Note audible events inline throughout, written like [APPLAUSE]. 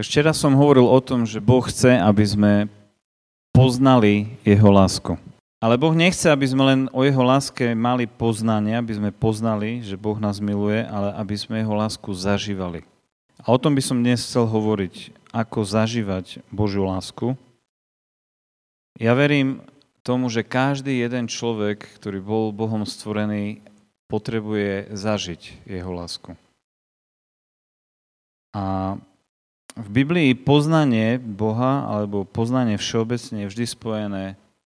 Včera som hovoril o tom, že Boh chce, aby sme poznali Jeho lásku. Ale Boh nechce, aby sme len o Jeho láske mali poznanie, aby sme poznali, že Boh nás miluje, ale aby sme Jeho lásku zažívali. A o tom by som dnes chcel hovoriť, ako zažívať Božiu lásku. Ja verím tomu, že každý jeden človek, ktorý bol Bohom stvorený, potrebuje zažiť Jeho lásku. A v Biblii poznanie Boha alebo poznanie všeobecne je vždy spojené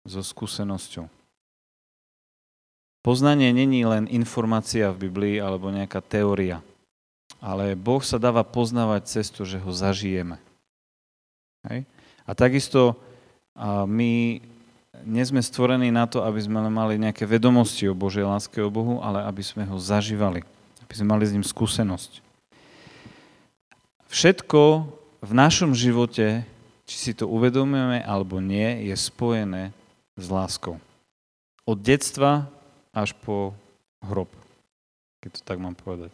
so skúsenosťou. Poznanie není len informácia v Biblii alebo nejaká teória, ale Boh sa dáva poznávať cez to, že ho zažijeme. Hej? A takisto a my nie sme stvorení na to, aby sme mali nejaké vedomosti o Božej láske o Bohu, ale aby sme ho zažívali, aby sme mali s ním skúsenosť. Všetko v našom živote, či si to uvedomujeme alebo nie, je spojené s láskou. Od detstva až po hrob, keď to tak mám povedať.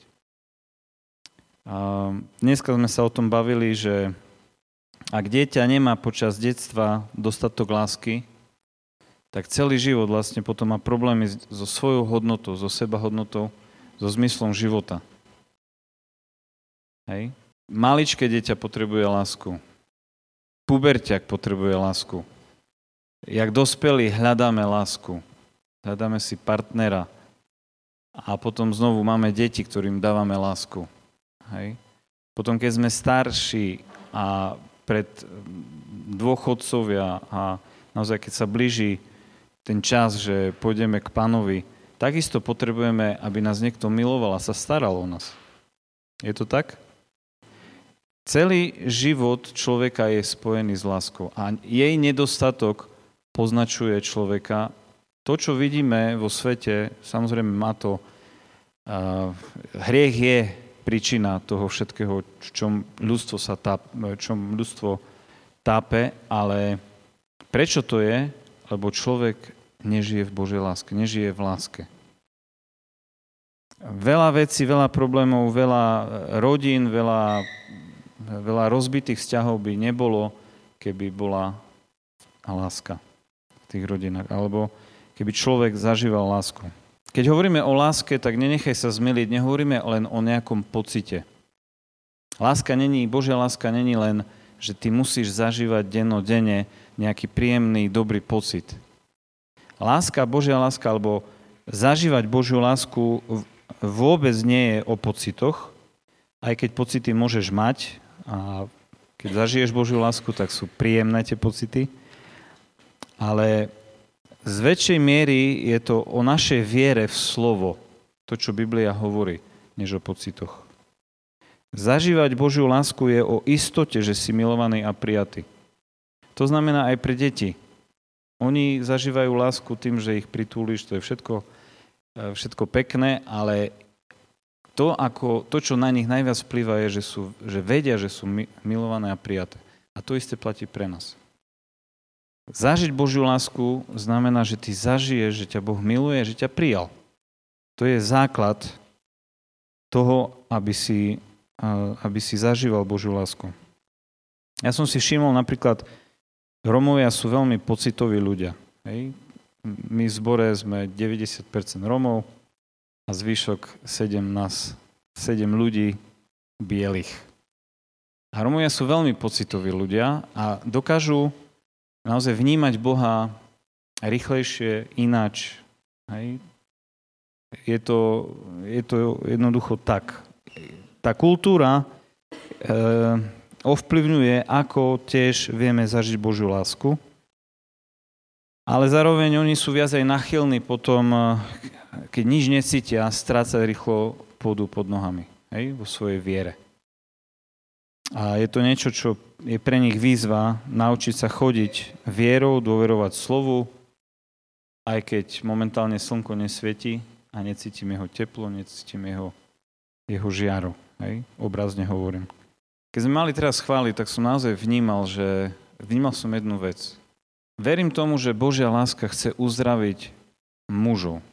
Dneska sme sa o tom bavili, že ak dieťa nemá počas detstva dostatok lásky, tak celý život vlastne potom má problémy so svojou hodnotou, so seba hodnotou, so zmyslom života. Hej? Maličké dieťa potrebuje lásku. Puberťak potrebuje lásku. Jak dospelí hľadáme lásku. Hľadáme si partnera. A potom znovu máme deti, ktorým dávame lásku. Hej. Potom, keď sme starší a pred dôchodcovia a naozaj, keď sa blíži ten čas, že pôjdeme k pánovi, takisto potrebujeme, aby nás niekto miloval a sa staral o nás. Je to tak? Celý život človeka je spojený s láskou a jej nedostatok poznačuje človeka. To, čo vidíme vo svete, samozrejme má to... Uh, hriech je príčina toho všetkého, čom ľudstvo, sa táp, čom ľudstvo tápe, ale prečo to je? Lebo človek nežije v Božej láske, nežije v láske. Veľa vecí, veľa problémov, veľa rodín, veľa, veľa rozbitých vzťahov by nebolo, keby bola láska tých rodinách, alebo keby človek zažíval lásku. Keď hovoríme o láske, tak nenechaj sa zmeliť, nehovoríme len o nejakom pocite. Láska není, Božia láska není len, že ty musíš zažívať denne nejaký príjemný, dobrý pocit. Láska, Božia láska, alebo zažívať Božiu lásku vôbec nie je o pocitoch, aj keď pocity môžeš mať a keď zažiješ Božiu lásku, tak sú príjemné tie pocity ale z väčšej miery je to o našej viere v slovo, to, čo Biblia hovorí, než o pocitoch. Zažívať Božiu lásku je o istote, že si milovaný a prijatý. To znamená aj pre deti. Oni zažívajú lásku tým, že ich pritúliš, to je všetko, e, všetko pekné, ale to, ako, to, čo na nich najviac vplyva, je, že, sú, že vedia, že sú milované a prijaté. A to isté platí pre nás. Zažiť Božiu lásku znamená, že ty zažiješ, že ťa Boh miluje, že ťa prijal. To je základ toho, aby si, aby si zažíval Božiu lásku. Ja som si všimol napríklad, Romovia sú veľmi pocitoví ľudia. Hej? My v zbore sme 90% Romov a zvyšok 7 nás, 7 ľudí bielých. A Romovia sú veľmi pocitoví ľudia a dokážu naozaj vnímať Boha rýchlejšie, ináč. Hej. Je, to, je to jednoducho tak. Tá kultúra e, ovplyvňuje, ako tiež vieme zažiť Božiu lásku, ale zároveň oni sú viac aj nachylní potom, eh, keď nič necítia, strácať rýchlo pôdu pod nohami hej, vo svojej viere. A je to niečo, čo je pre nich výzva naučiť sa chodiť vierou, dôverovať slovu, aj keď momentálne slnko nesvieti a necítim jeho teplo, necítim jeho, jeho žiaru. Hej? Obrazne hovorím. Keď sme mali teraz chváliť, tak som naozaj vnímal, že vnímal som jednu vec. Verím tomu, že Božia láska chce uzdraviť mužov.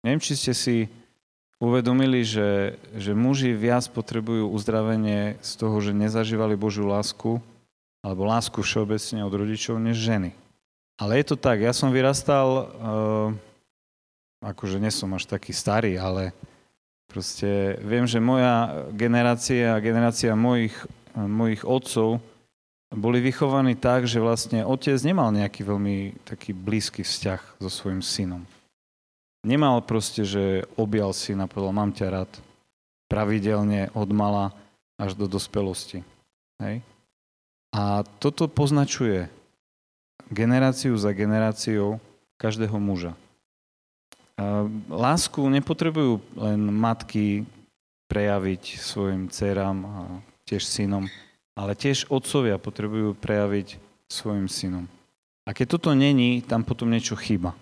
Neviem, či ste si uvedomili, že, že muži viac potrebujú uzdravenie z toho, že nezažívali Božiu lásku, alebo lásku všeobecne od rodičov, než ženy. Ale je to tak, ja som vyrastal, uh, akože nie som až taký starý, ale proste viem, že moja generácia a generácia mojich, mojich otcov boli vychovaní tak, že vlastne otec nemal nejaký veľmi taký blízky vzťah so svojim synom. Nemal proste, že objal si a povedal, mám ťa rád. Pravidelne od mala až do dospelosti. Hej? A toto poznačuje generáciu za generáciou každého muža. Lásku nepotrebujú len matky prejaviť svojim dcerám a tiež synom, ale tiež otcovia potrebujú prejaviť svojim synom. A keď toto není, tam potom niečo chýba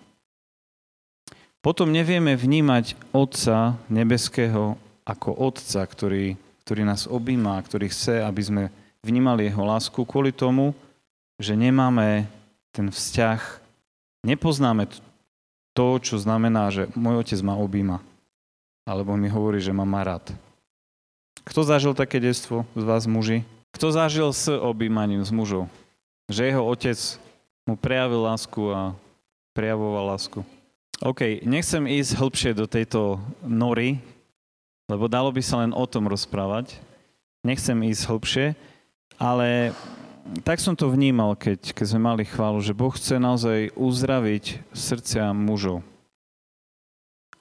potom nevieme vnímať Otca nebeského ako Otca, ktorý, ktorý nás objíma, ktorý chce, aby sme vnímali Jeho lásku kvôli tomu, že nemáme ten vzťah, nepoznáme to, čo znamená, že môj otec ma objíma. Alebo mi hovorí, že ma má rád. Kto zažil také detstvo z vás muži? Kto zažil s objímaním s mužou? Že jeho otec mu prejavil lásku a prejavoval lásku. OK, nechcem ísť hĺbšie do tejto nory, lebo dalo by sa len o tom rozprávať. Nechcem ísť hĺbšie, ale tak som to vnímal, keď, keď sme mali chválu, že Boh chce naozaj uzdraviť srdcia mužov.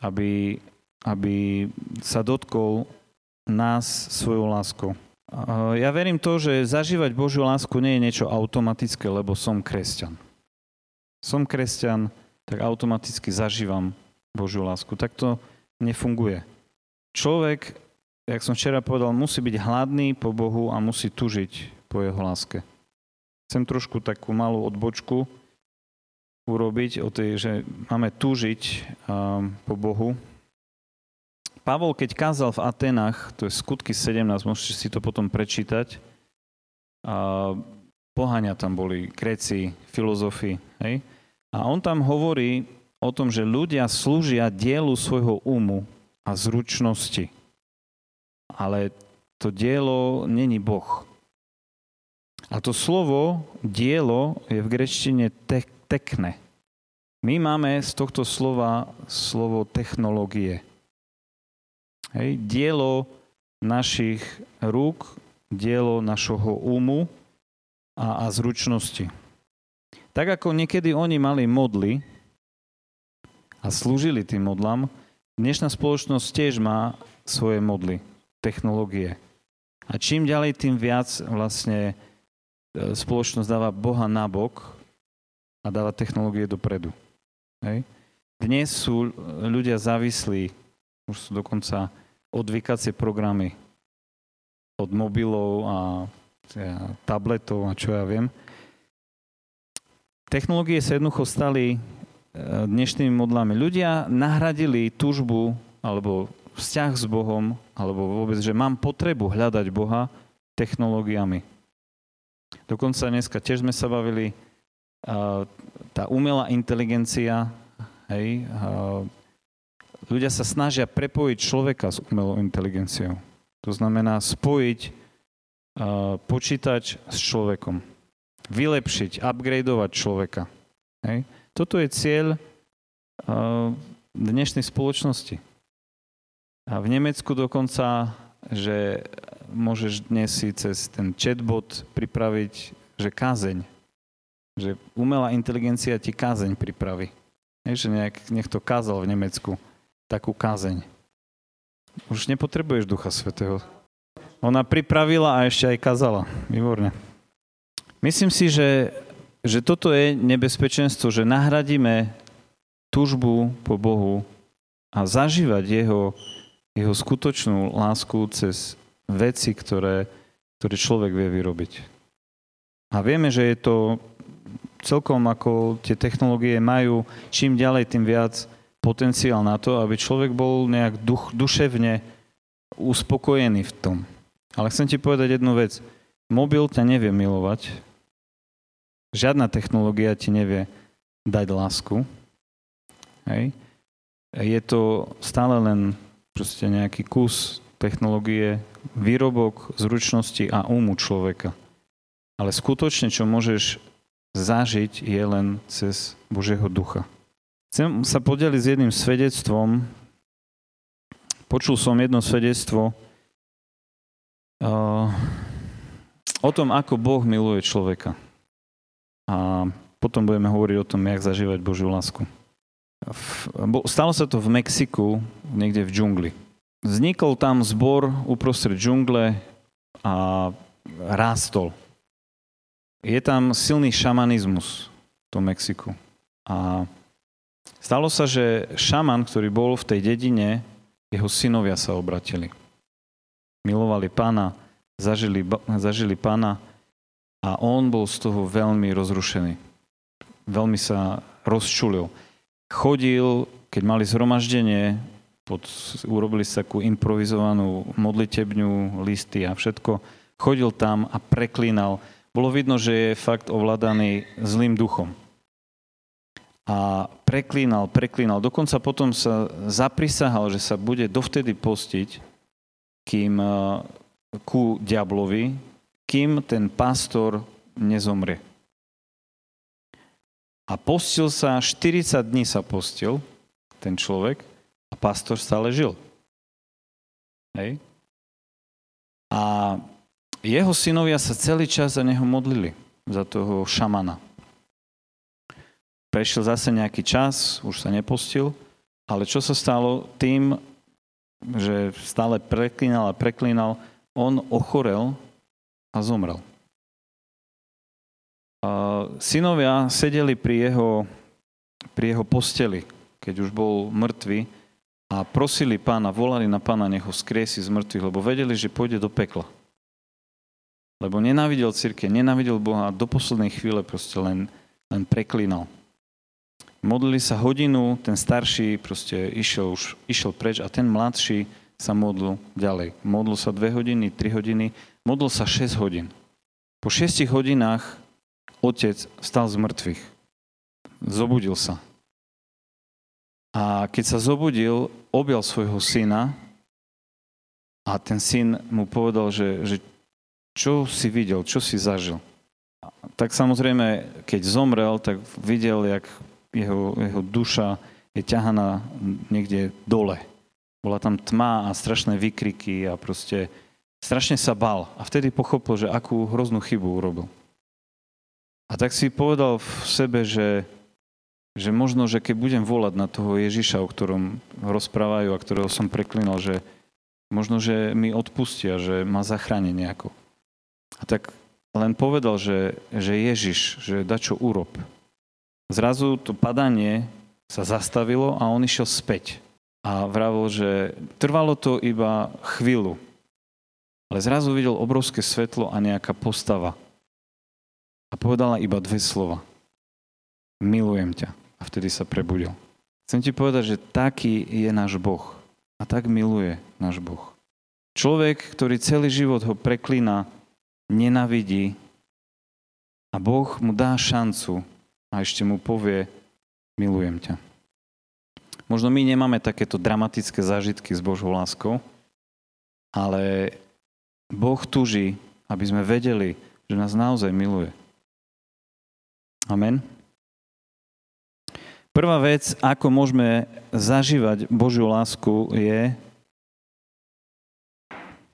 Aby, aby sa dotkol nás svojou láskou. Ja verím to, že zažívať Božiu lásku nie je niečo automatické, lebo som kresťan. Som kresťan, tak automaticky zažívam Božiu lásku. Tak to nefunguje. Človek, jak som včera povedal, musí byť hladný po Bohu a musí tužiť po jeho láske. Chcem trošku takú malú odbočku urobiť o tej, že máme túžiť po Bohu. Pavol, keď kázal v Atenách, to je skutky 17, môžete si to potom prečítať, a pohania tam boli, Gréci, filozofi, hej? A on tam hovorí o tom, že ľudia slúžia dielu svojho umu a zručnosti. Ale to dielo není Boh. A to slovo dielo je v grečtine te- tekne. My máme z tohto slova slovo technológie. Hej, dielo našich rúk, dielo našho úmu a, a zručnosti. Tak ako niekedy oni mali modly a slúžili tým modlám, dnešná spoločnosť tiež má svoje modly, technológie. A čím ďalej, tým viac vlastne e, spoločnosť dáva Boha nabok a dáva technológie dopredu. Hej. Dnes sú ľudia závislí, už sú dokonca odvykacie programy od mobilov a tabletov a čo ja viem, Technológie sa jednoducho stali e, dnešnými modlami. Ľudia nahradili túžbu alebo vzťah s Bohom, alebo vôbec, že mám potrebu hľadať Boha technológiami. Dokonca dneska tiež sme sa bavili, tá umelá inteligencia, hej, ľudia sa snažia prepojiť človeka s umelou inteligenciou. To znamená spojiť počítač s človekom vylepšiť, upgradeovať človeka. Hej. Toto je cieľ uh, dnešnej spoločnosti. A v Nemecku dokonca, že môžeš dnes si cez ten chatbot pripraviť, že kázeň. Že umelá inteligencia ti kázeň pripraví. Hej, že nejak, niekto kázal v Nemecku takú kázeň. Už nepotrebuješ Ducha Svetého. Ona pripravila a ešte aj kázala. Výborne. Myslím si, že, že toto je nebezpečenstvo, že nahradíme túžbu po Bohu a zažívať jeho, jeho skutočnú lásku cez veci, ktoré, ktoré človek vie vyrobiť. A vieme, že je to celkom ako tie technológie majú čím ďalej, tým viac potenciál na to, aby človek bol nejak duch, duševne uspokojený v tom. Ale chcem ti povedať jednu vec. Mobil ťa nevie milovať, Žiadna technológia ti nevie dať lásku. Hej. Je to stále len proste nejaký kus technológie, výrobok zručnosti a umu človeka. Ale skutočne, čo môžeš zažiť, je len cez Božieho ducha. Chcem sa podeliť s jedným svedectvom. Počul som jedno svedectvo uh, o tom, ako Boh miluje človeka. A potom budeme hovoriť o tom, jak zažívať Božiu lásku. Stalo sa to v Mexiku, niekde v džungli. Vznikol tam zbor uprostred džungle a rástol. Je tam silný šamanizmus v tom Mexiku. A stalo sa, že šaman, ktorý bol v tej dedine, jeho synovia sa obratili. Milovali pána, zažili, zažili pána a on bol z toho veľmi rozrušený. Veľmi sa rozčulil chodil, keď mali zhromaždenie, pod, urobili sa takú improvizovanú modlitebňu, listy a všetko, chodil tam a preklínal. Bolo vidno, že je fakt ovládaný zlým duchom. A preklínal, preklínal. Dokonca potom sa zaprisahal, že sa bude dovtedy postiť, kým eh, ku diablovi, kým ten pastor nezomrie. A postil sa, 40 dní sa postil ten človek a pastor stále žil. Hej? A jeho synovia sa celý čas za neho modlili, za toho šamana. Prešiel zase nejaký čas, už sa nepostil, ale čo sa stalo tým, že stále preklínal a preklínal, on ochorel a zomrel synovia sedeli pri jeho, pri jeho posteli, keď už bol mŕtvy a prosili pána, volali na pána, nech ho skriesi z mŕtvych, lebo vedeli, že pôjde do pekla. Lebo nenávidel círke, nenávidel Boha a do poslednej chvíle proste len, len preklínal. Modlili sa hodinu, ten starší proste išiel, už išiel preč a ten mladší sa modlil ďalej. Modlil sa dve hodiny, tri hodiny, modlil sa 6 hodín. Po 6 hodinách otec stal z mŕtvych. Zobudil sa. A keď sa zobudil, objal svojho syna a ten syn mu povedal, že, že čo si videl, čo si zažil. Tak samozrejme, keď zomrel, tak videl, jak jeho, jeho duša je ťahaná niekde dole. Bola tam tma a strašné vykriky a proste strašne sa bal. A vtedy pochopil, že akú hroznú chybu urobil. A tak si povedal v sebe, že, že možno, že keď budem volať na toho Ježiša, o ktorom rozprávajú a ktorého som preklinal, že možno, že mi odpustia, že ma zachráni nejako. A tak len povedal, že, že Ježiš, že da čo urob. Zrazu to padanie sa zastavilo a on išiel späť. A vravil, že trvalo to iba chvíľu. Ale zrazu videl obrovské svetlo a nejaká postava a povedala iba dve slova. Milujem ťa. A vtedy sa prebudil. Chcem ti povedať, že taký je náš Boh. A tak miluje náš Boh. Človek, ktorý celý život ho preklína, nenavidí a Boh mu dá šancu a ešte mu povie, milujem ťa. Možno my nemáme takéto dramatické zážitky s Božou láskou, ale Boh tuží, aby sme vedeli, že nás naozaj miluje. Amen. Prvá vec, ako môžeme zažívať Božiu lásku, je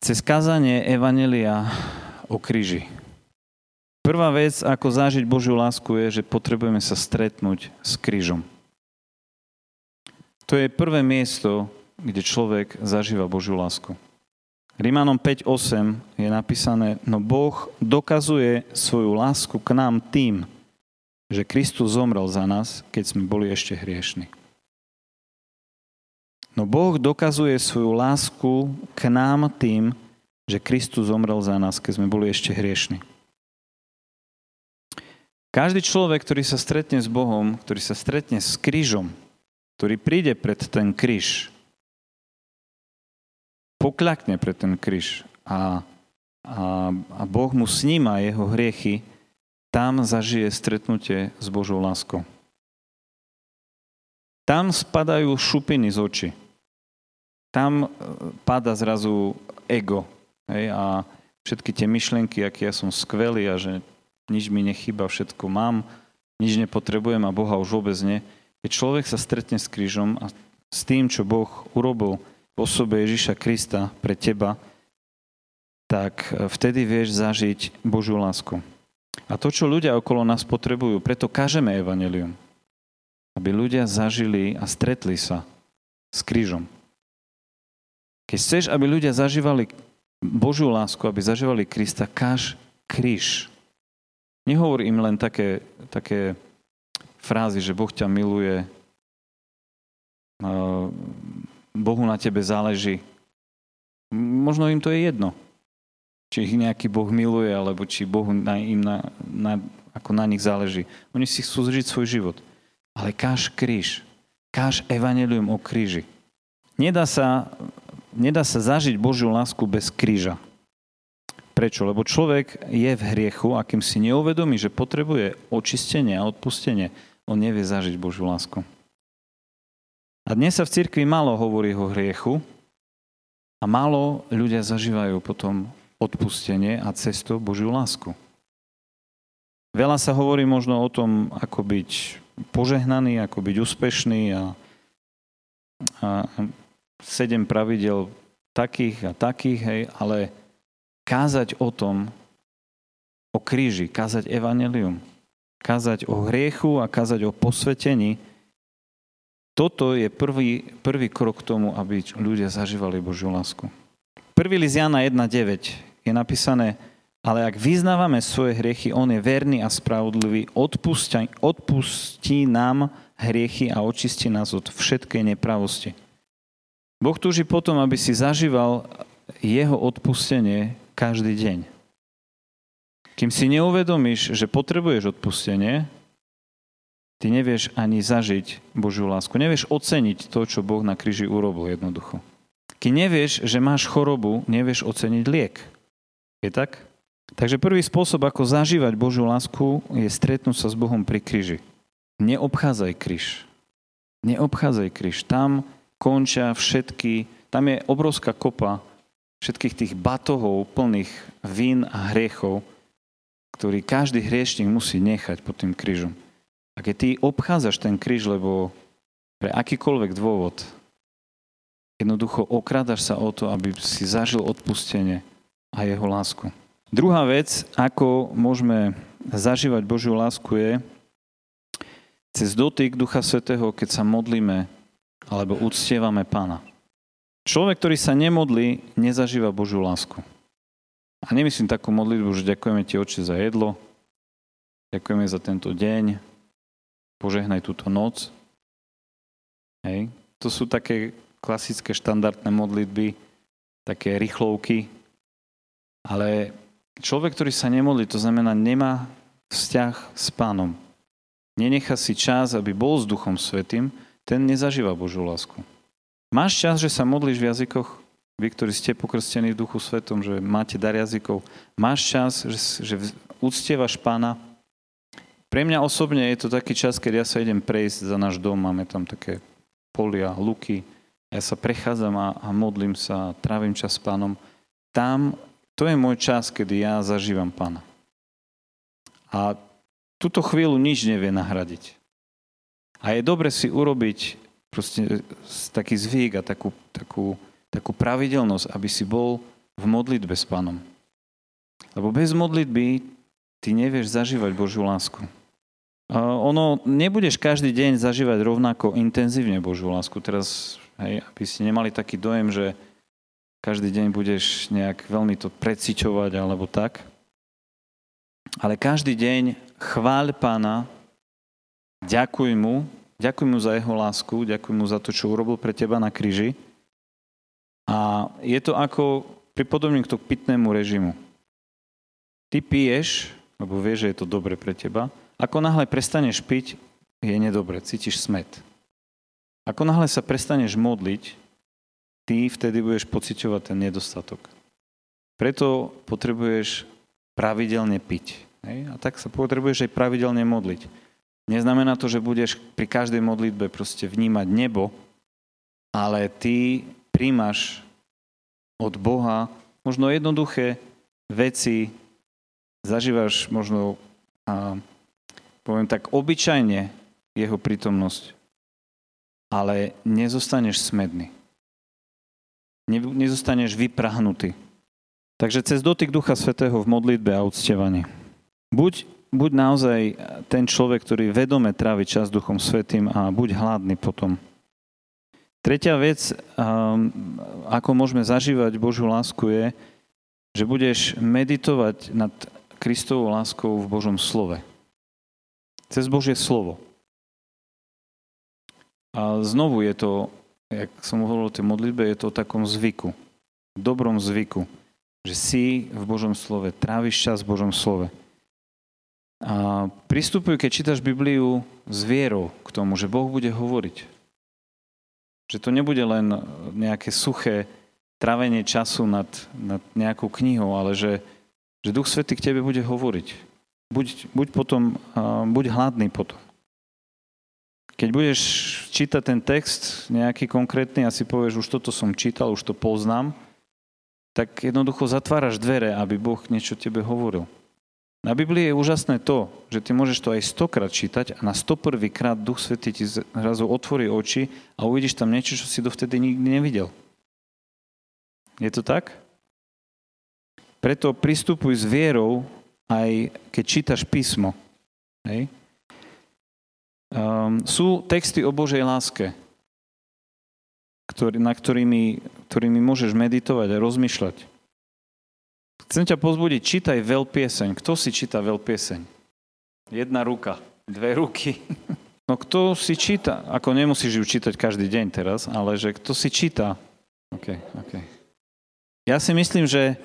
cez kázanie Evanelia o kríži. Prvá vec, ako zažiť Božiu lásku, je, že potrebujeme sa stretnúť s krížom. To je prvé miesto, kde človek zažíva Božiu lásku. Rímanom 5.8 je napísané, no Boh dokazuje svoju lásku k nám tým, že Kristus zomrel za nás, keď sme boli ešte hriešni. No Boh dokazuje svoju lásku k nám tým, že Kristus zomrel za nás, keď sme boli ešte hriešni. Každý človek, ktorý sa stretne s Bohom, ktorý sa stretne s krížom, ktorý príde pred ten kríž, pokľakne pred ten kríž a, a, a Boh mu sníma jeho hriechy, tam zažije stretnutie s Božou láskou. Tam spadajú šupiny z očí. tam e, páda zrazu ego. Hej, a všetky tie myšlienky, aký ja som skvelý a že nič mi nechyba, všetko mám, nič nepotrebujem a Boha už vôbec nie. Keď človek sa stretne s krížom a s tým, čo Boh urobil v osobe Ježiša Krista pre teba, tak e, vtedy vieš zažiť Božiu lásku. A to, čo ľudia okolo nás potrebujú, preto kážeme evanelium. Aby ľudia zažili a stretli sa s krížom. Keď chceš, aby ľudia zažívali Božiu lásku, aby zažívali Krista, káž kríž. Nehovor im len také, také frázy, že Boh ťa miluje, Bohu na tebe záleží. Možno im to je jedno. Či ich nejaký Boh miluje, alebo či Bohu na, im na, na, ako na nich záleží. Oni si chcú zžiť svoj život. Ale káž kríž. Káž evanelium o kríži. Nedá sa nedá sa zažiť Božiu lásku bez kríža. Prečo? Lebo človek je v hriechu a kým si neuvedomí, že potrebuje očistenie a odpustenie, on nevie zažiť Božiu lásku. A dnes sa v cirkvi málo hovorí o hriechu a málo ľudia zažívajú potom odpustenie a cestu Božiu lásku. Veľa sa hovorí možno o tom, ako byť požehnaný, ako byť úspešný a, a sedem pravidel takých a takých, hej, ale kázať o tom, o kríži, kázať evanelium, kázať o hriechu a kázať o posvetení, toto je prvý, prvý krok k tomu, aby ľudia zažívali Božiu lásku. Prvý list Jana 1.9 je napísané, ale ak vyznávame svoje hriechy, on je verný a spravodlivý, odpustí, odpustí nám hriechy a očistí nás od všetkej nepravosti. Boh túži potom, aby si zažíval jeho odpustenie každý deň. Kým si neuvedomíš, že potrebuješ odpustenie, ty nevieš ani zažiť Božiu lásku. Nevieš oceniť to, čo Boh na kríži urobil jednoducho. Keď nevieš, že máš chorobu, nevieš oceniť liek. Je tak? Takže prvý spôsob, ako zažívať Božiu lásku, je stretnúť sa s Bohom pri kríži. Neobchádzaj kríž. Neobchádzaj kríž. Tam končia všetky, tam je obrovská kopa všetkých tých batohov plných vín a hriechov, ktorý každý hriešnik musí nechať pod tým krížom. A keď ty obchádzaš ten kríž, lebo pre akýkoľvek dôvod, jednoducho okradaš sa o to, aby si zažil odpustenie a jeho lásku. Druhá vec, ako môžeme zažívať Božiu lásku je cez dotyk Ducha Svetého, keď sa modlíme alebo uctievame pána. Človek, ktorý sa nemodlí, nezažíva Božiu lásku. A nemyslím takú modlitbu, že ďakujeme ti, oči za jedlo, ďakujeme za tento deň, požehnaj túto noc. Hej. To sú také klasické štandardné modlitby, také rýchlovky, ale človek, ktorý sa nemodlí, to znamená, nemá vzťah s pánom. Nenechá si čas, aby bol s Duchom Svetým, ten nezažíva Božiu lásku. Máš čas, že sa modlíš v jazykoch? Vy, ktorí ste pokrstení v Duchu Svetom, že máte dar jazykov. Máš čas, že, že uctievaš pána? Pre mňa osobne je to taký čas, keď ja sa idem prejsť za náš dom. Máme tam také polia, luky. Ja sa prechádzam a, a modlím sa, trávim čas s pánom. Tam, to je môj čas, kedy ja zažívam pána. A túto chvíľu nič nevie nahradiť. A je dobre si urobiť proste taký zvyk a takú, takú, takú pravidelnosť, aby si bol v modlitbe s pánom. Lebo bez modlitby ty nevieš zažívať Božiu lásku. Ono, nebudeš každý deň zažívať rovnako intenzívne Božiu lásku. Teraz, hej, aby si nemali taký dojem, že každý deň budeš nejak veľmi to preciťovať alebo tak. Ale každý deň chváľ pána Ďakuj mu, ďakuj mu za jeho lásku, ďakuj mu za to, čo urobil pre teba na kríži. A je to ako pripodobním k pitnému režimu. Ty piješ, lebo vieš, že je to dobre pre teba. Ako náhle prestaneš piť, je nedobre, cítiš smet. Ako náhle sa prestaneš modliť, ty vtedy budeš pociťovať ten nedostatok. Preto potrebuješ pravidelne piť. Hej? A tak sa potrebuješ aj pravidelne modliť. Neznamená to, že budeš pri každej modlitbe proste vnímať nebo, ale ty príjmaš od Boha možno jednoduché veci, zažívaš možno, a, poviem tak, obyčajne jeho prítomnosť, ale nezostaneš smedný. Nezostaneš vyprahnutý. Takže cez dotyk Ducha Svetého v modlitbe a uctievaní. Buď, buď naozaj ten človek, ktorý vedome trávi čas Duchom Svetým a buď hladný potom. Tretia vec, ako môžeme zažívať Božiu lásku je, že budeš meditovať nad Kristovou láskou v Božom slove. Cez Božie slovo. A znovu je to, jak som hovoril o tej modlitbe, je to o takom zvyku. Dobrom zvyku. Že si v Božom slove, tráviš čas v Božom slove. A pristupuj, keď čítaš Bibliu s vierou k tomu, že Boh bude hovoriť. Že to nebude len nejaké suché trávenie času nad, nad nejakou knihou, ale že, že Duch Svetý k tebe bude hovoriť. Buď, buď potom, buď hladný potom. Keď budeš čítať ten text nejaký konkrétny a si povieš, už toto som čítal, už to poznám, tak jednoducho zatváraš dvere, aby Boh niečo tebe hovoril. Na Biblii je úžasné to, že ty môžeš to aj stokrát čítať a na 101. krát Duch Svetý ti zrazu otvorí oči a uvidíš tam niečo, čo si dovtedy nikdy nevidel. Je to tak? Preto pristupuj s vierou, aj keď čítaš písmo. Hej? Um, sú texty o Božej láske, ktorý, na ktorými, ktorými môžeš meditovať a rozmýšľať. Chcem ťa pozbudiť, čítaj veľpieseň. Kto si číta veľpieseň? Jedna ruka, dve ruky. [LAUGHS] No kto si číta? Ako nemusíš ju čítať každý deň teraz, ale že kto si číta? OK, OK. Ja si myslím, že,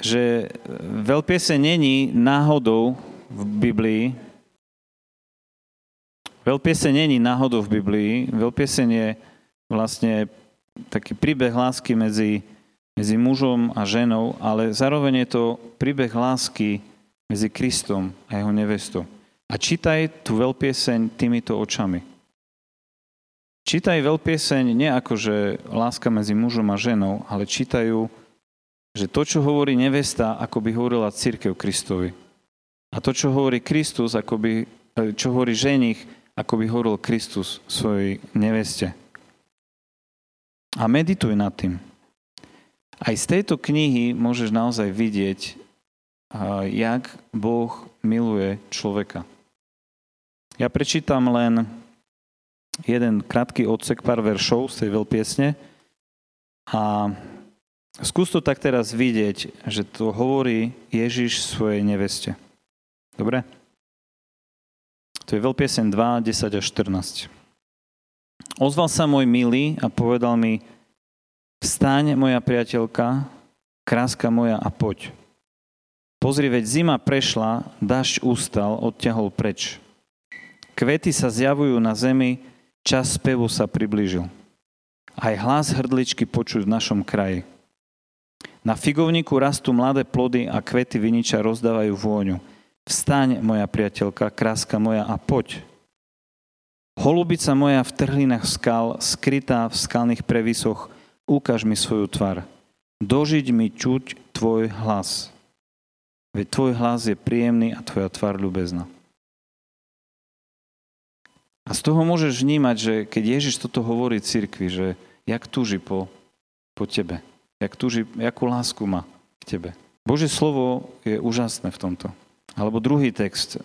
že veľpiese není náhodou v Biblii. Veľpiese není náhodou v Biblii. Veľpieseň je vlastne taký príbeh lásky medzi, medzi mužom a ženou, ale zároveň je to príbeh lásky medzi Kristom a jeho nevestou. A čítaj tú veľpieseň týmito očami. Čítaj veľpieseň nie ako, že láska medzi mužom a ženou, ale čítajú že to, čo hovorí nevesta, ako by hovorila církev Kristovi. A to, čo hovorí Kristus, ako by, e, čo hovorí ženich, ako by hovoril Kristus svojej neveste. A medituj nad tým. Aj z tejto knihy môžeš naozaj vidieť, jak Boh miluje človeka. Ja prečítam len jeden krátky odsek, pár veršov z tej veľpiesne a Skús to tak teraz vidieť, že to hovorí Ježiš svojej neveste. Dobre? To je veľpiesen 2, 10 až 14. Ozval sa môj milý a povedal mi, vstaň moja priateľka, kráska moja a poď. Pozri, veď zima prešla, dažď ustal, odťahol preč. Kvety sa zjavujú na zemi, čas spevu sa priblížil. Aj hlas hrdličky počuť v našom kraji. Na figovníku rastú mladé plody a kvety viniča rozdávajú vôňu. Vstaň, moja priateľka, kráska moja, a poď. Holubica moja v trhlinách skal, skrytá v skalných previsoch, ukáž mi svoju tvar. Dožiť mi čuť tvoj hlas. Veď tvoj hlas je príjemný a tvoja tvár ľubezná. A z toho môžeš vnímať, že keď Ježiš toto hovorí cirkvi, že jak túži po, po tebe jak túži, jakú lásku má k tebe. Božie slovo je úžasné v tomto. Alebo druhý text.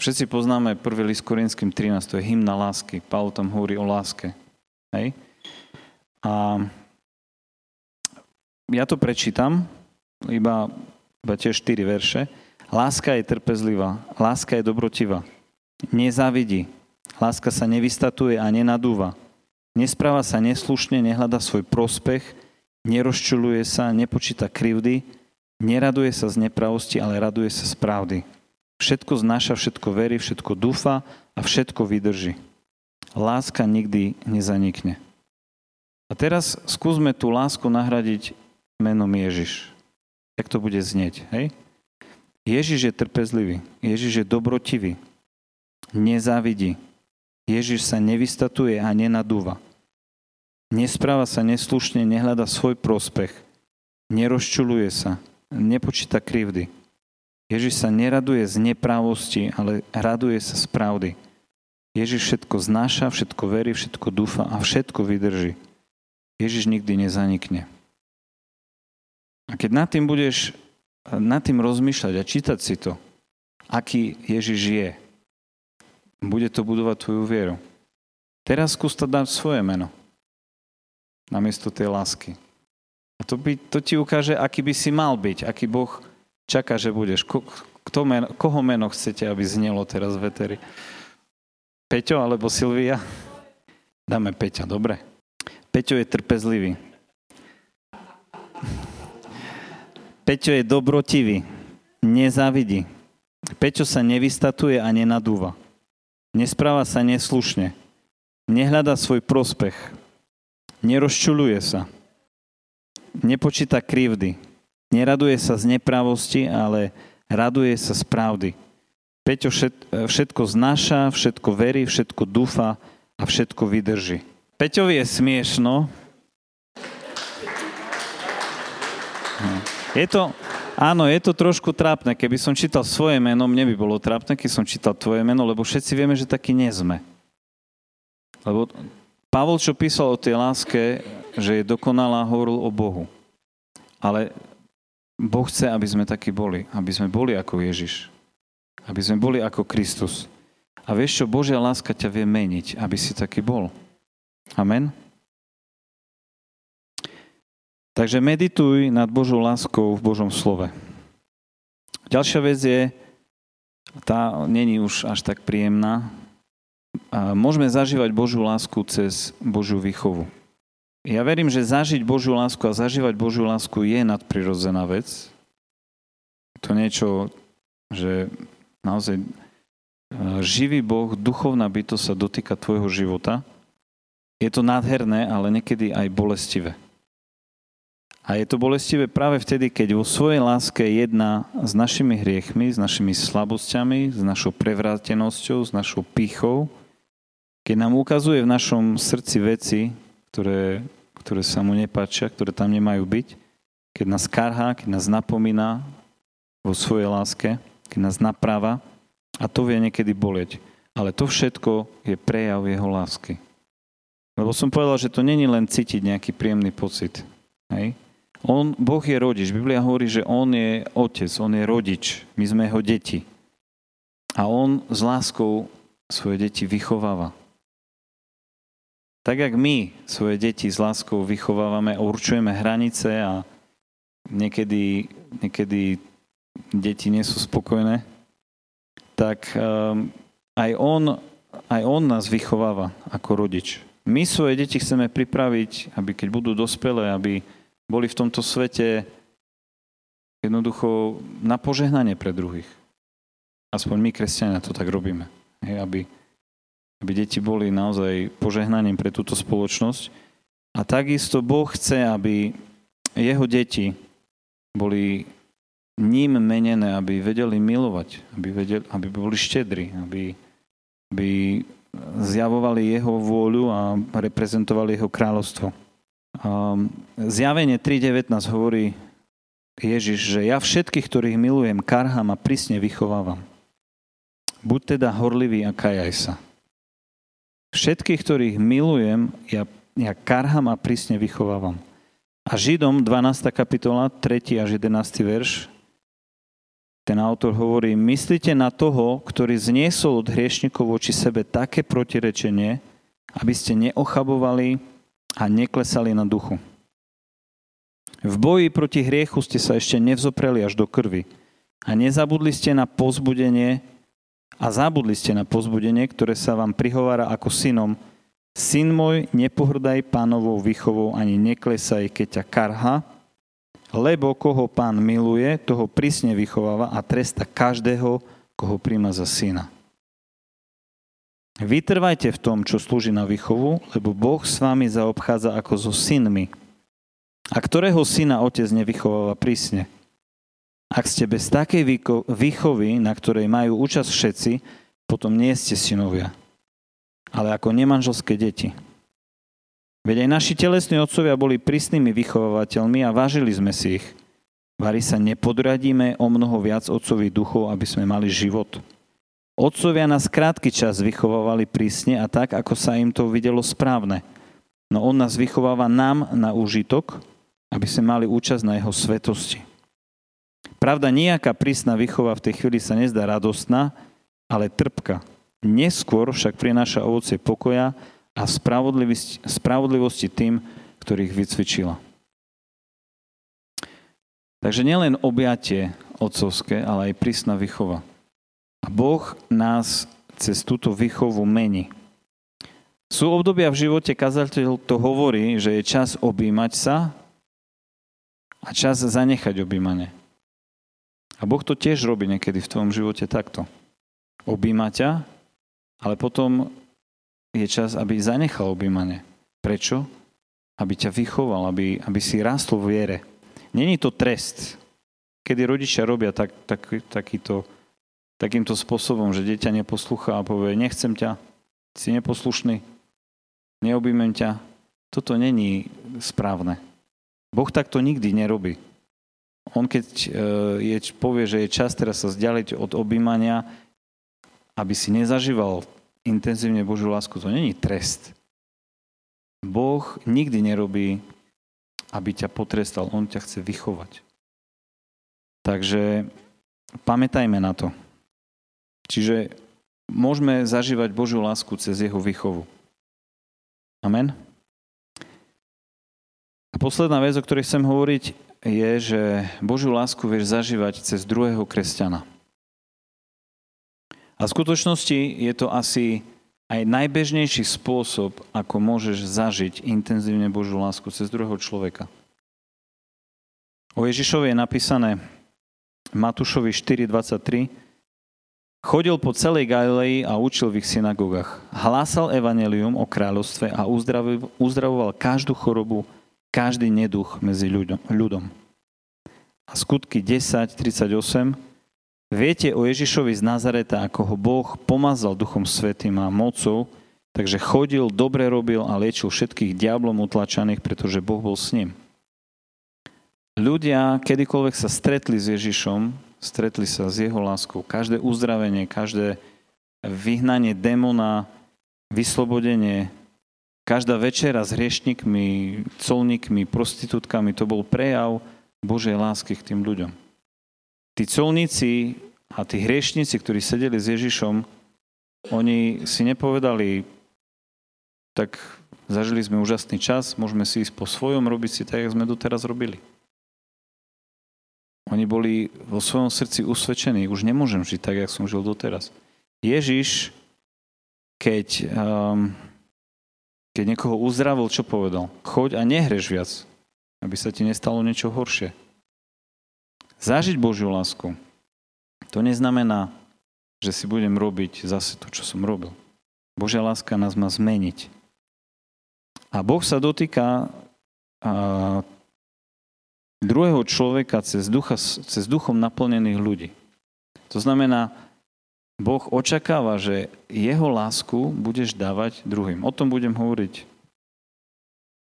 Všetci poznáme prvý list Korinským 13, to je hymna lásky. Pavel tam hovorí o láske. Hej? A ja to prečítam, iba, iba tie štyri verše. Láska je trpezlivá, láska je dobrotivá, nezávidí, láska sa nevystatuje a nenadúva, Nespráva sa neslušne, nehľada svoj prospech, nerozčuluje sa, nepočíta krivdy, neraduje sa z nepravosti, ale raduje sa z pravdy. Všetko znáša, všetko verí, všetko dúfa a všetko vydrží. Láska nikdy nezanikne. A teraz skúsme tú lásku nahradiť menom Ježiš. Jak to bude znieť, hej? Ježiš je trpezlivý, Ježiš je dobrotivý, nezávidí, Ježiš sa nevystatuje a nenadúva. Nespráva sa neslušne, nehľada svoj prospech, nerozčuluje sa, nepočíta krivdy. Ježiš sa neraduje z neprávosti, ale raduje sa z pravdy. Ježiš všetko znáša, všetko verí, všetko dúfa a všetko vydrží. Ježiš nikdy nezanikne. A keď nad tým budeš nad tým rozmýšľať a čítať si to, aký Ježiš je, bude to budovať tvoju vieru. Teraz skús to dať svoje meno namiesto tej lásky. A to, by, to ti ukáže, aký by si mal byť, aký Boh čaká, že budeš. Ko, kto meno, koho meno chcete, aby znelo teraz v Eteri? Peťo alebo Silvia? Dáme Peťa, dobre. Peťo je trpezlivý. Peťo je dobrotivý, nezávidí. Peťo sa nevystatuje a nenadúva. Nespráva sa neslušne. Nehľada svoj prospech. Nerozčuluje sa. Nepočíta krivdy. Neraduje sa z nepravosti, ale raduje sa z pravdy. Peťo všetko znáša, všetko verí, všetko dúfa a všetko vydrží. Peťovi je smiešno. Hm. Je to, áno, je to trošku trápne. Keby som čítal svoje meno, mne by bolo trápne, keď som čítal tvoje meno, lebo všetci vieme, že taký nie sme. Lebo Pavol, čo písal o tej láske, že je dokonalá, hovoril o Bohu. Ale Boh chce, aby sme takí boli. Aby sme boli ako Ježiš. Aby sme boli ako Kristus. A vieš čo, Božia láska ťa vie meniť, aby si taký bol. Amen. Takže medituj nad Božou láskou v Božom slove. Ďalšia vec je, tá není už až tak príjemná. Môžeme zažívať Božiu lásku cez Božiu výchovu. Ja verím, že zažiť Božiu lásku a zažívať Božiu lásku je nadprirodzená vec. To niečo, že naozaj e, živý Boh, duchovná bytosť sa dotýka tvojho života. Je to nádherné, ale niekedy aj bolestivé. A je to bolestivé práve vtedy, keď vo svojej láske jedná s našimi hriechmi, s našimi slabosťami, s našou prevrátenosťou, s našou pýchou, keď nám ukazuje v našom srdci veci, ktoré, ktoré sa mu nepáčia, ktoré tam nemajú byť, keď nás karhá, keď nás napomína vo svojej láske, keď nás napráva a to vie niekedy boleť. Ale to všetko je prejav jeho lásky. Lebo som povedal, že to není len cítiť nejaký príjemný pocit. Hej? On, boh je rodič. Biblia hovorí, že on je otec, on je rodič. My sme jeho deti. A on s láskou svoje deti vychováva. Tak, jak my svoje deti s láskou vychovávame, určujeme hranice a niekedy, niekedy deti nie sú spokojné, tak um, aj, on, aj on nás vychováva ako rodič. My svoje deti chceme pripraviť, aby keď budú dospelé, aby boli v tomto svete jednoducho na požehnanie pre druhých. Aspoň my, kresťania, to tak robíme. Hej, aby, aby deti boli naozaj požehnaním pre túto spoločnosť. A takisto Boh chce, aby jeho deti boli ním menené, aby vedeli milovať, aby, vedeli, aby boli štedri, aby, aby zjavovali jeho vôľu a reprezentovali jeho kráľovstvo. Um, zjavenie 3.19 hovorí Ježiš, že ja všetkých, ktorých milujem, karham a prísne vychovávam. Buď teda horlivý a kajaj sa. Všetkých, ktorých milujem, ja, ja karham a prísne vychovávam. A Židom 12. kapitola, 3. až 11. verš, ten autor hovorí, myslíte na toho, ktorý zniesol od hriešnikov voči sebe také protirečenie, aby ste neochabovali a neklesali na duchu. V boji proti hriechu ste sa ešte nevzopreli až do krvi a nezabudli ste na pozbudenie a zabudli ste na pozbudenie, ktoré sa vám prihovára ako synom. Syn môj, nepohrdaj pánovou výchovou ani neklesaj, keď ťa karha, lebo koho pán miluje, toho prísne vychováva a tresta každého, koho príjma za syna. Vytrvajte v tom, čo slúži na výchovu, lebo Boh s vami zaobchádza ako so synmi. A ktorého syna otec nevychováva prísne? Ak ste bez takej výchovy, na ktorej majú účasť všetci, potom nie ste synovia, ale ako nemanželské deti. Veď aj naši telesní otcovia boli prísnymi vychovávateľmi a vážili sme si ich. Vari sa nepodradíme o mnoho viac otcovi duchov, aby sme mali život. Otcovia nás krátky čas vychovávali prísne a tak, ako sa im to videlo správne. No on nás vychováva nám na úžitok, aby sme mali účasť na jeho svetosti. Pravda, nejaká prísna výchova v tej chvíli sa nezdá radostná, ale trpka. Neskôr však prináša ovocie pokoja a spravodlivosti tým, ktorých vycvičila. Takže nielen objatie otcovské, ale aj prísna výchova. A Boh nás cez túto výchovu mení. Sú obdobia v živote, kazateľ to hovorí, že je čas objímať sa a čas zanechať objímanie. A Boh to tiež robí niekedy v tvojom živote takto. Objíma ťa, ale potom je čas, aby zanechal objímanie. Prečo? Aby ťa vychoval, aby, aby si rástol v viere. Není to trest. Kedy rodičia robia tak, tak, takýto, takýmto spôsobom, že dieťa neposlúcha a povie, nechcem ťa, si neposlušný, neobjímem ťa. Toto není správne. Boh takto nikdy nerobí. On keď e, je, povie, že je čas teraz sa vzdialiť od objímania, aby si nezažíval intenzívne Božiu lásku, to není trest. Boh nikdy nerobí, aby ťa potrestal, On ťa chce vychovať. Takže pamätajme na to. Čiže môžeme zažívať Božiu lásku cez jeho výchovu. Amen? A posledná vec, o ktorej chcem hovoriť, je, že Božiu lásku vieš zažívať cez druhého kresťana. A v skutočnosti je to asi aj najbežnejší spôsob, ako môžeš zažiť intenzívne Božiu lásku cez druhého človeka. O Ježišovi je napísané Matúšovi 4.23 Chodil po celej Galilei a učil v ich synagogách. Hlásal evanelium o kráľovstve a uzdravoval každú chorobu, každý neduch medzi ľuďom. A skutky 10.38 Viete o Ježišovi z Nazareta, ako ho Boh pomazal Duchom Svetým a mocou, takže chodil, dobre robil a liečil všetkých diablom utlačaných, pretože Boh bol s ním. Ľudia, kedykoľvek sa stretli s Ježišom, stretli sa s jeho láskou. Každé uzdravenie, každé vyhnanie démona, vyslobodenie, každá večera s hriešnikmi, colníkmi, prostitútkami, to bol prejav Božej lásky k tým ľuďom tí colníci a tí hriešnici, ktorí sedeli s Ježišom, oni si nepovedali, tak zažili sme úžasný čas, môžeme si ísť po svojom, robiť si tak, jak sme doteraz robili. Oni boli vo svojom srdci usvedčení, už nemôžem žiť tak, jak som žil doteraz. Ježiš, keď, um, keď niekoho uzdravil, čo povedal? Choď a nehreš viac, aby sa ti nestalo niečo horšie. Zažiť Božiu lásku, to neznamená, že si budem robiť zase to, čo som robil. Božia láska nás má zmeniť. A Boh sa dotýka druhého človeka cez, ducha, cez duchom naplnených ľudí. To znamená, Boh očakáva, že jeho lásku budeš dávať druhým. O tom budem hovoriť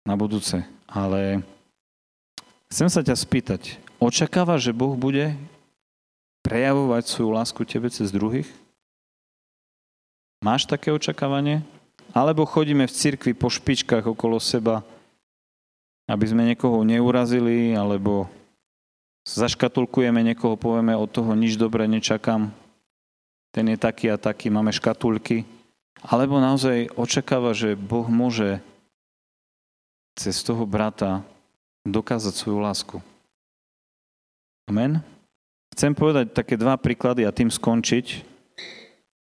na budúce. Ale chcem sa ťa spýtať, Očakáva, že Boh bude prejavovať svoju lásku tebe cez druhých? Máš také očakávanie? Alebo chodíme v cirkvi po špičkách okolo seba, aby sme niekoho neurazili, alebo zaškatulkujeme niekoho, povieme od toho nič dobre nečakám, ten je taký a taký, máme škatulky. Alebo naozaj očakáva, že Boh môže cez toho brata dokázať svoju lásku. Amen. Chcem povedať také dva príklady a tým skončiť.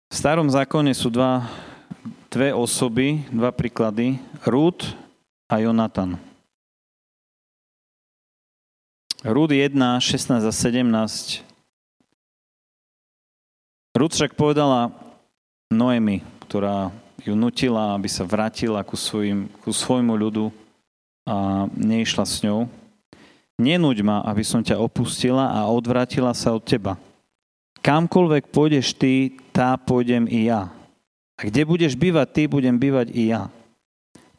V starom zákone sú dva, dve osoby, dva príklady. Rúd a Jonatan. Rúd 1, 16 a 17. Rúd však povedala Noemi, ktorá ju nutila, aby sa vrátila ku, svojim, ku svojmu ľudu a neišla s ňou. Nenúď ma, aby som ťa opustila a odvrátila sa od teba. Kamkoľvek pôjdeš ty, tá pôjdem i ja. A kde budeš bývať ty, budem bývať i ja.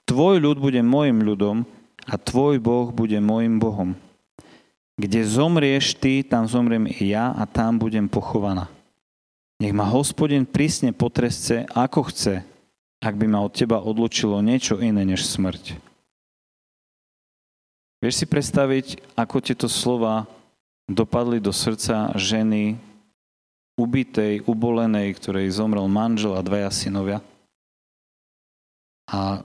Tvoj ľud bude môjim ľudom a tvoj Boh bude môjim Bohom. Kde zomrieš ty, tam zomriem i ja a tam budem pochovaná. Nech ma hospodin prísne potresce, ako chce, ak by ma od teba odlučilo niečo iné než smrť. Vieš si predstaviť, ako tieto slova dopadli do srdca ženy ubitej, ubolenej, ktorej zomrel manžel a dvaja synovia? A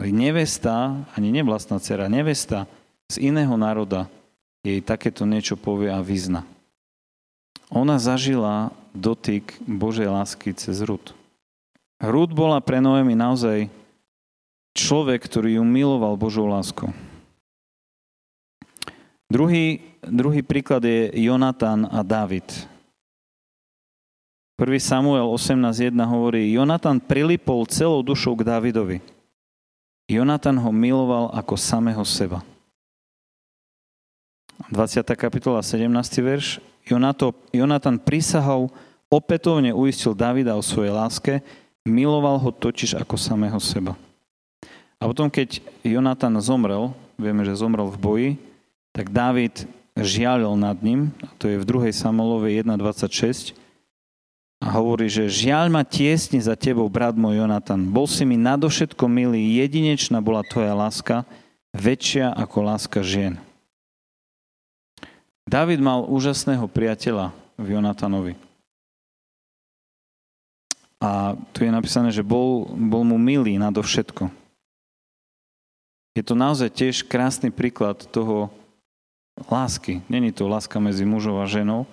nevesta, ani nevlastná dcera, nevesta z iného národa jej takéto niečo povie a vyzna. Ona zažila dotyk Božej lásky cez Rud. Rud bola pre Noemi naozaj človek, ktorý ju miloval Božou láskou. Druhý, druhý príklad je Jonatan a David. 1. Samuel 18.1 hovorí, Jonatan prilipol celou dušou k Davidovi. Jonatan ho miloval ako samého seba. 20. kapitola, 17. verš. Jonato, Jonatan prisahou opätovne uistil Davida o svojej láske, miloval ho totiž ako samého seba. A potom, keď Jonatan zomrel, vieme, že zomrel v boji, tak David žialil nad ním, to je v 2. Samuelovej 1.26, a hovorí, že žiaľ ma tiesne za tebou, brat môj Jonatan. Bol si mi nadovšetko milý, jedinečná bola tvoja láska, väčšia ako láska žien. David mal úžasného priateľa v Jonatanovi. A tu je napísané, že bol, bol mu milý nadovšetko. Je to naozaj tiež krásny príklad toho lásky. Není to láska medzi mužom a ženou,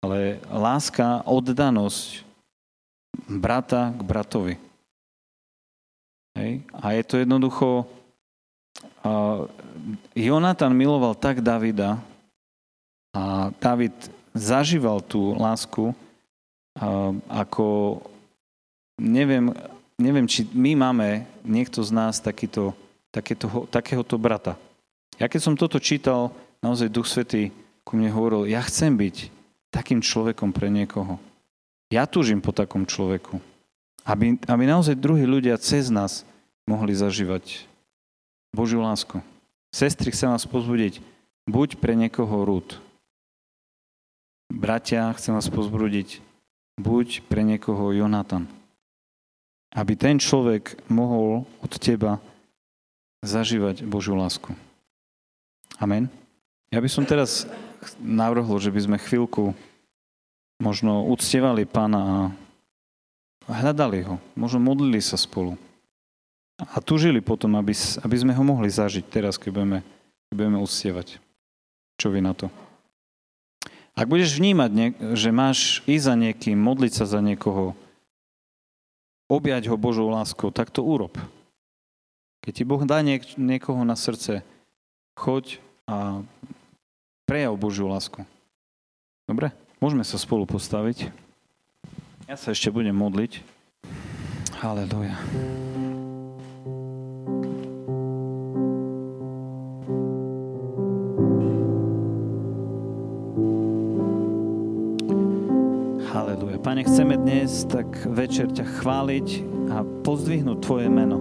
ale láska, oddanosť brata k bratovi. Hej? A je to jednoducho... Uh, Jonatan miloval tak Davida a David zažíval tú lásku uh, ako... Neviem, neviem, či my máme niekto z nás takýto, takéto, takéhoto brata. Ja keď som toto čítal, naozaj Duch Svetý ku mne hovoril, ja chcem byť takým človekom pre niekoho. Ja túžim po takom človeku. Aby, aby naozaj druhí ľudia cez nás mohli zažívať Božiu lásku. Sestry, chcem vás pozbudiť, buď pre niekoho rúd. Bratia, chcem vás pozbudiť, buď pre niekoho Jonatan. Aby ten človek mohol od teba zažívať Božiu lásku. Amen. Ja by som teraz navrhol, že by sme chvíľku možno uctievali pána a hľadali ho. Možno modlili sa spolu. A tužili potom, aby, aby sme ho mohli zažiť teraz, keď budeme, keď budeme uctievať. Čo vy na to? Ak budeš vnímať, že máš ísť za niekým, modliť sa za niekoho, objať ho Božou láskou, tak to urob. Keď ti Boh dá niek- niekoho na srdce, choď a prejav Božiu lásku. Dobre? Môžeme sa spolu postaviť. Ja sa ešte budem modliť. Haleluja. Haleluja. Pane, chceme dnes tak večer ťa chváliť a pozdvihnúť Tvoje meno.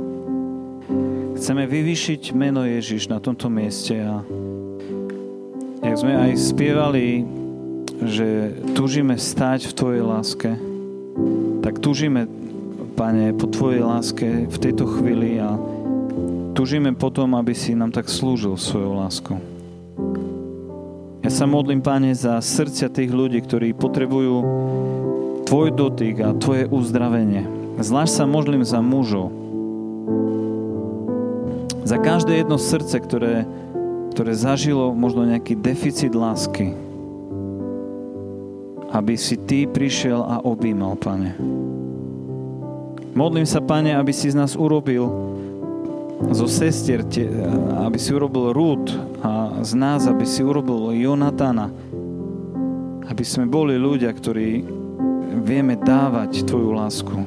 Chceme vyvýšiť meno Ježiš na tomto mieste a jak sme aj spievali, že túžime stať v Tvojej láske, tak túžime, Pane, po Tvojej láske v tejto chvíli a túžime potom, aby si nám tak slúžil svojou láskou. Ja sa modlím, Pane, za srdcia tých ľudí, ktorí potrebujú Tvoj dotyk a Tvoje uzdravenie. Zvlášť sa modlím za mužov. Za každé jedno srdce, ktoré ktoré zažilo možno nejaký deficit lásky, aby si Ty prišiel a objímal, Pane. Modlím sa, Pane, aby si z nás urobil zo sestier, aby si urobil Rúd a z nás, aby si urobil Jonatana, aby sme boli ľudia, ktorí vieme dávať Tvoju lásku.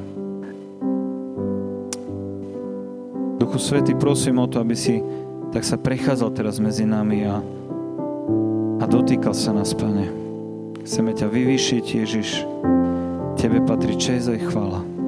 Duchu Svety, prosím o to, aby si tak sa prechádzal teraz medzi nami a, a dotýkal sa nás, Pane. Chceme ťa vyvýšiť, Ježiš. Tebe patrí čest aj chvála.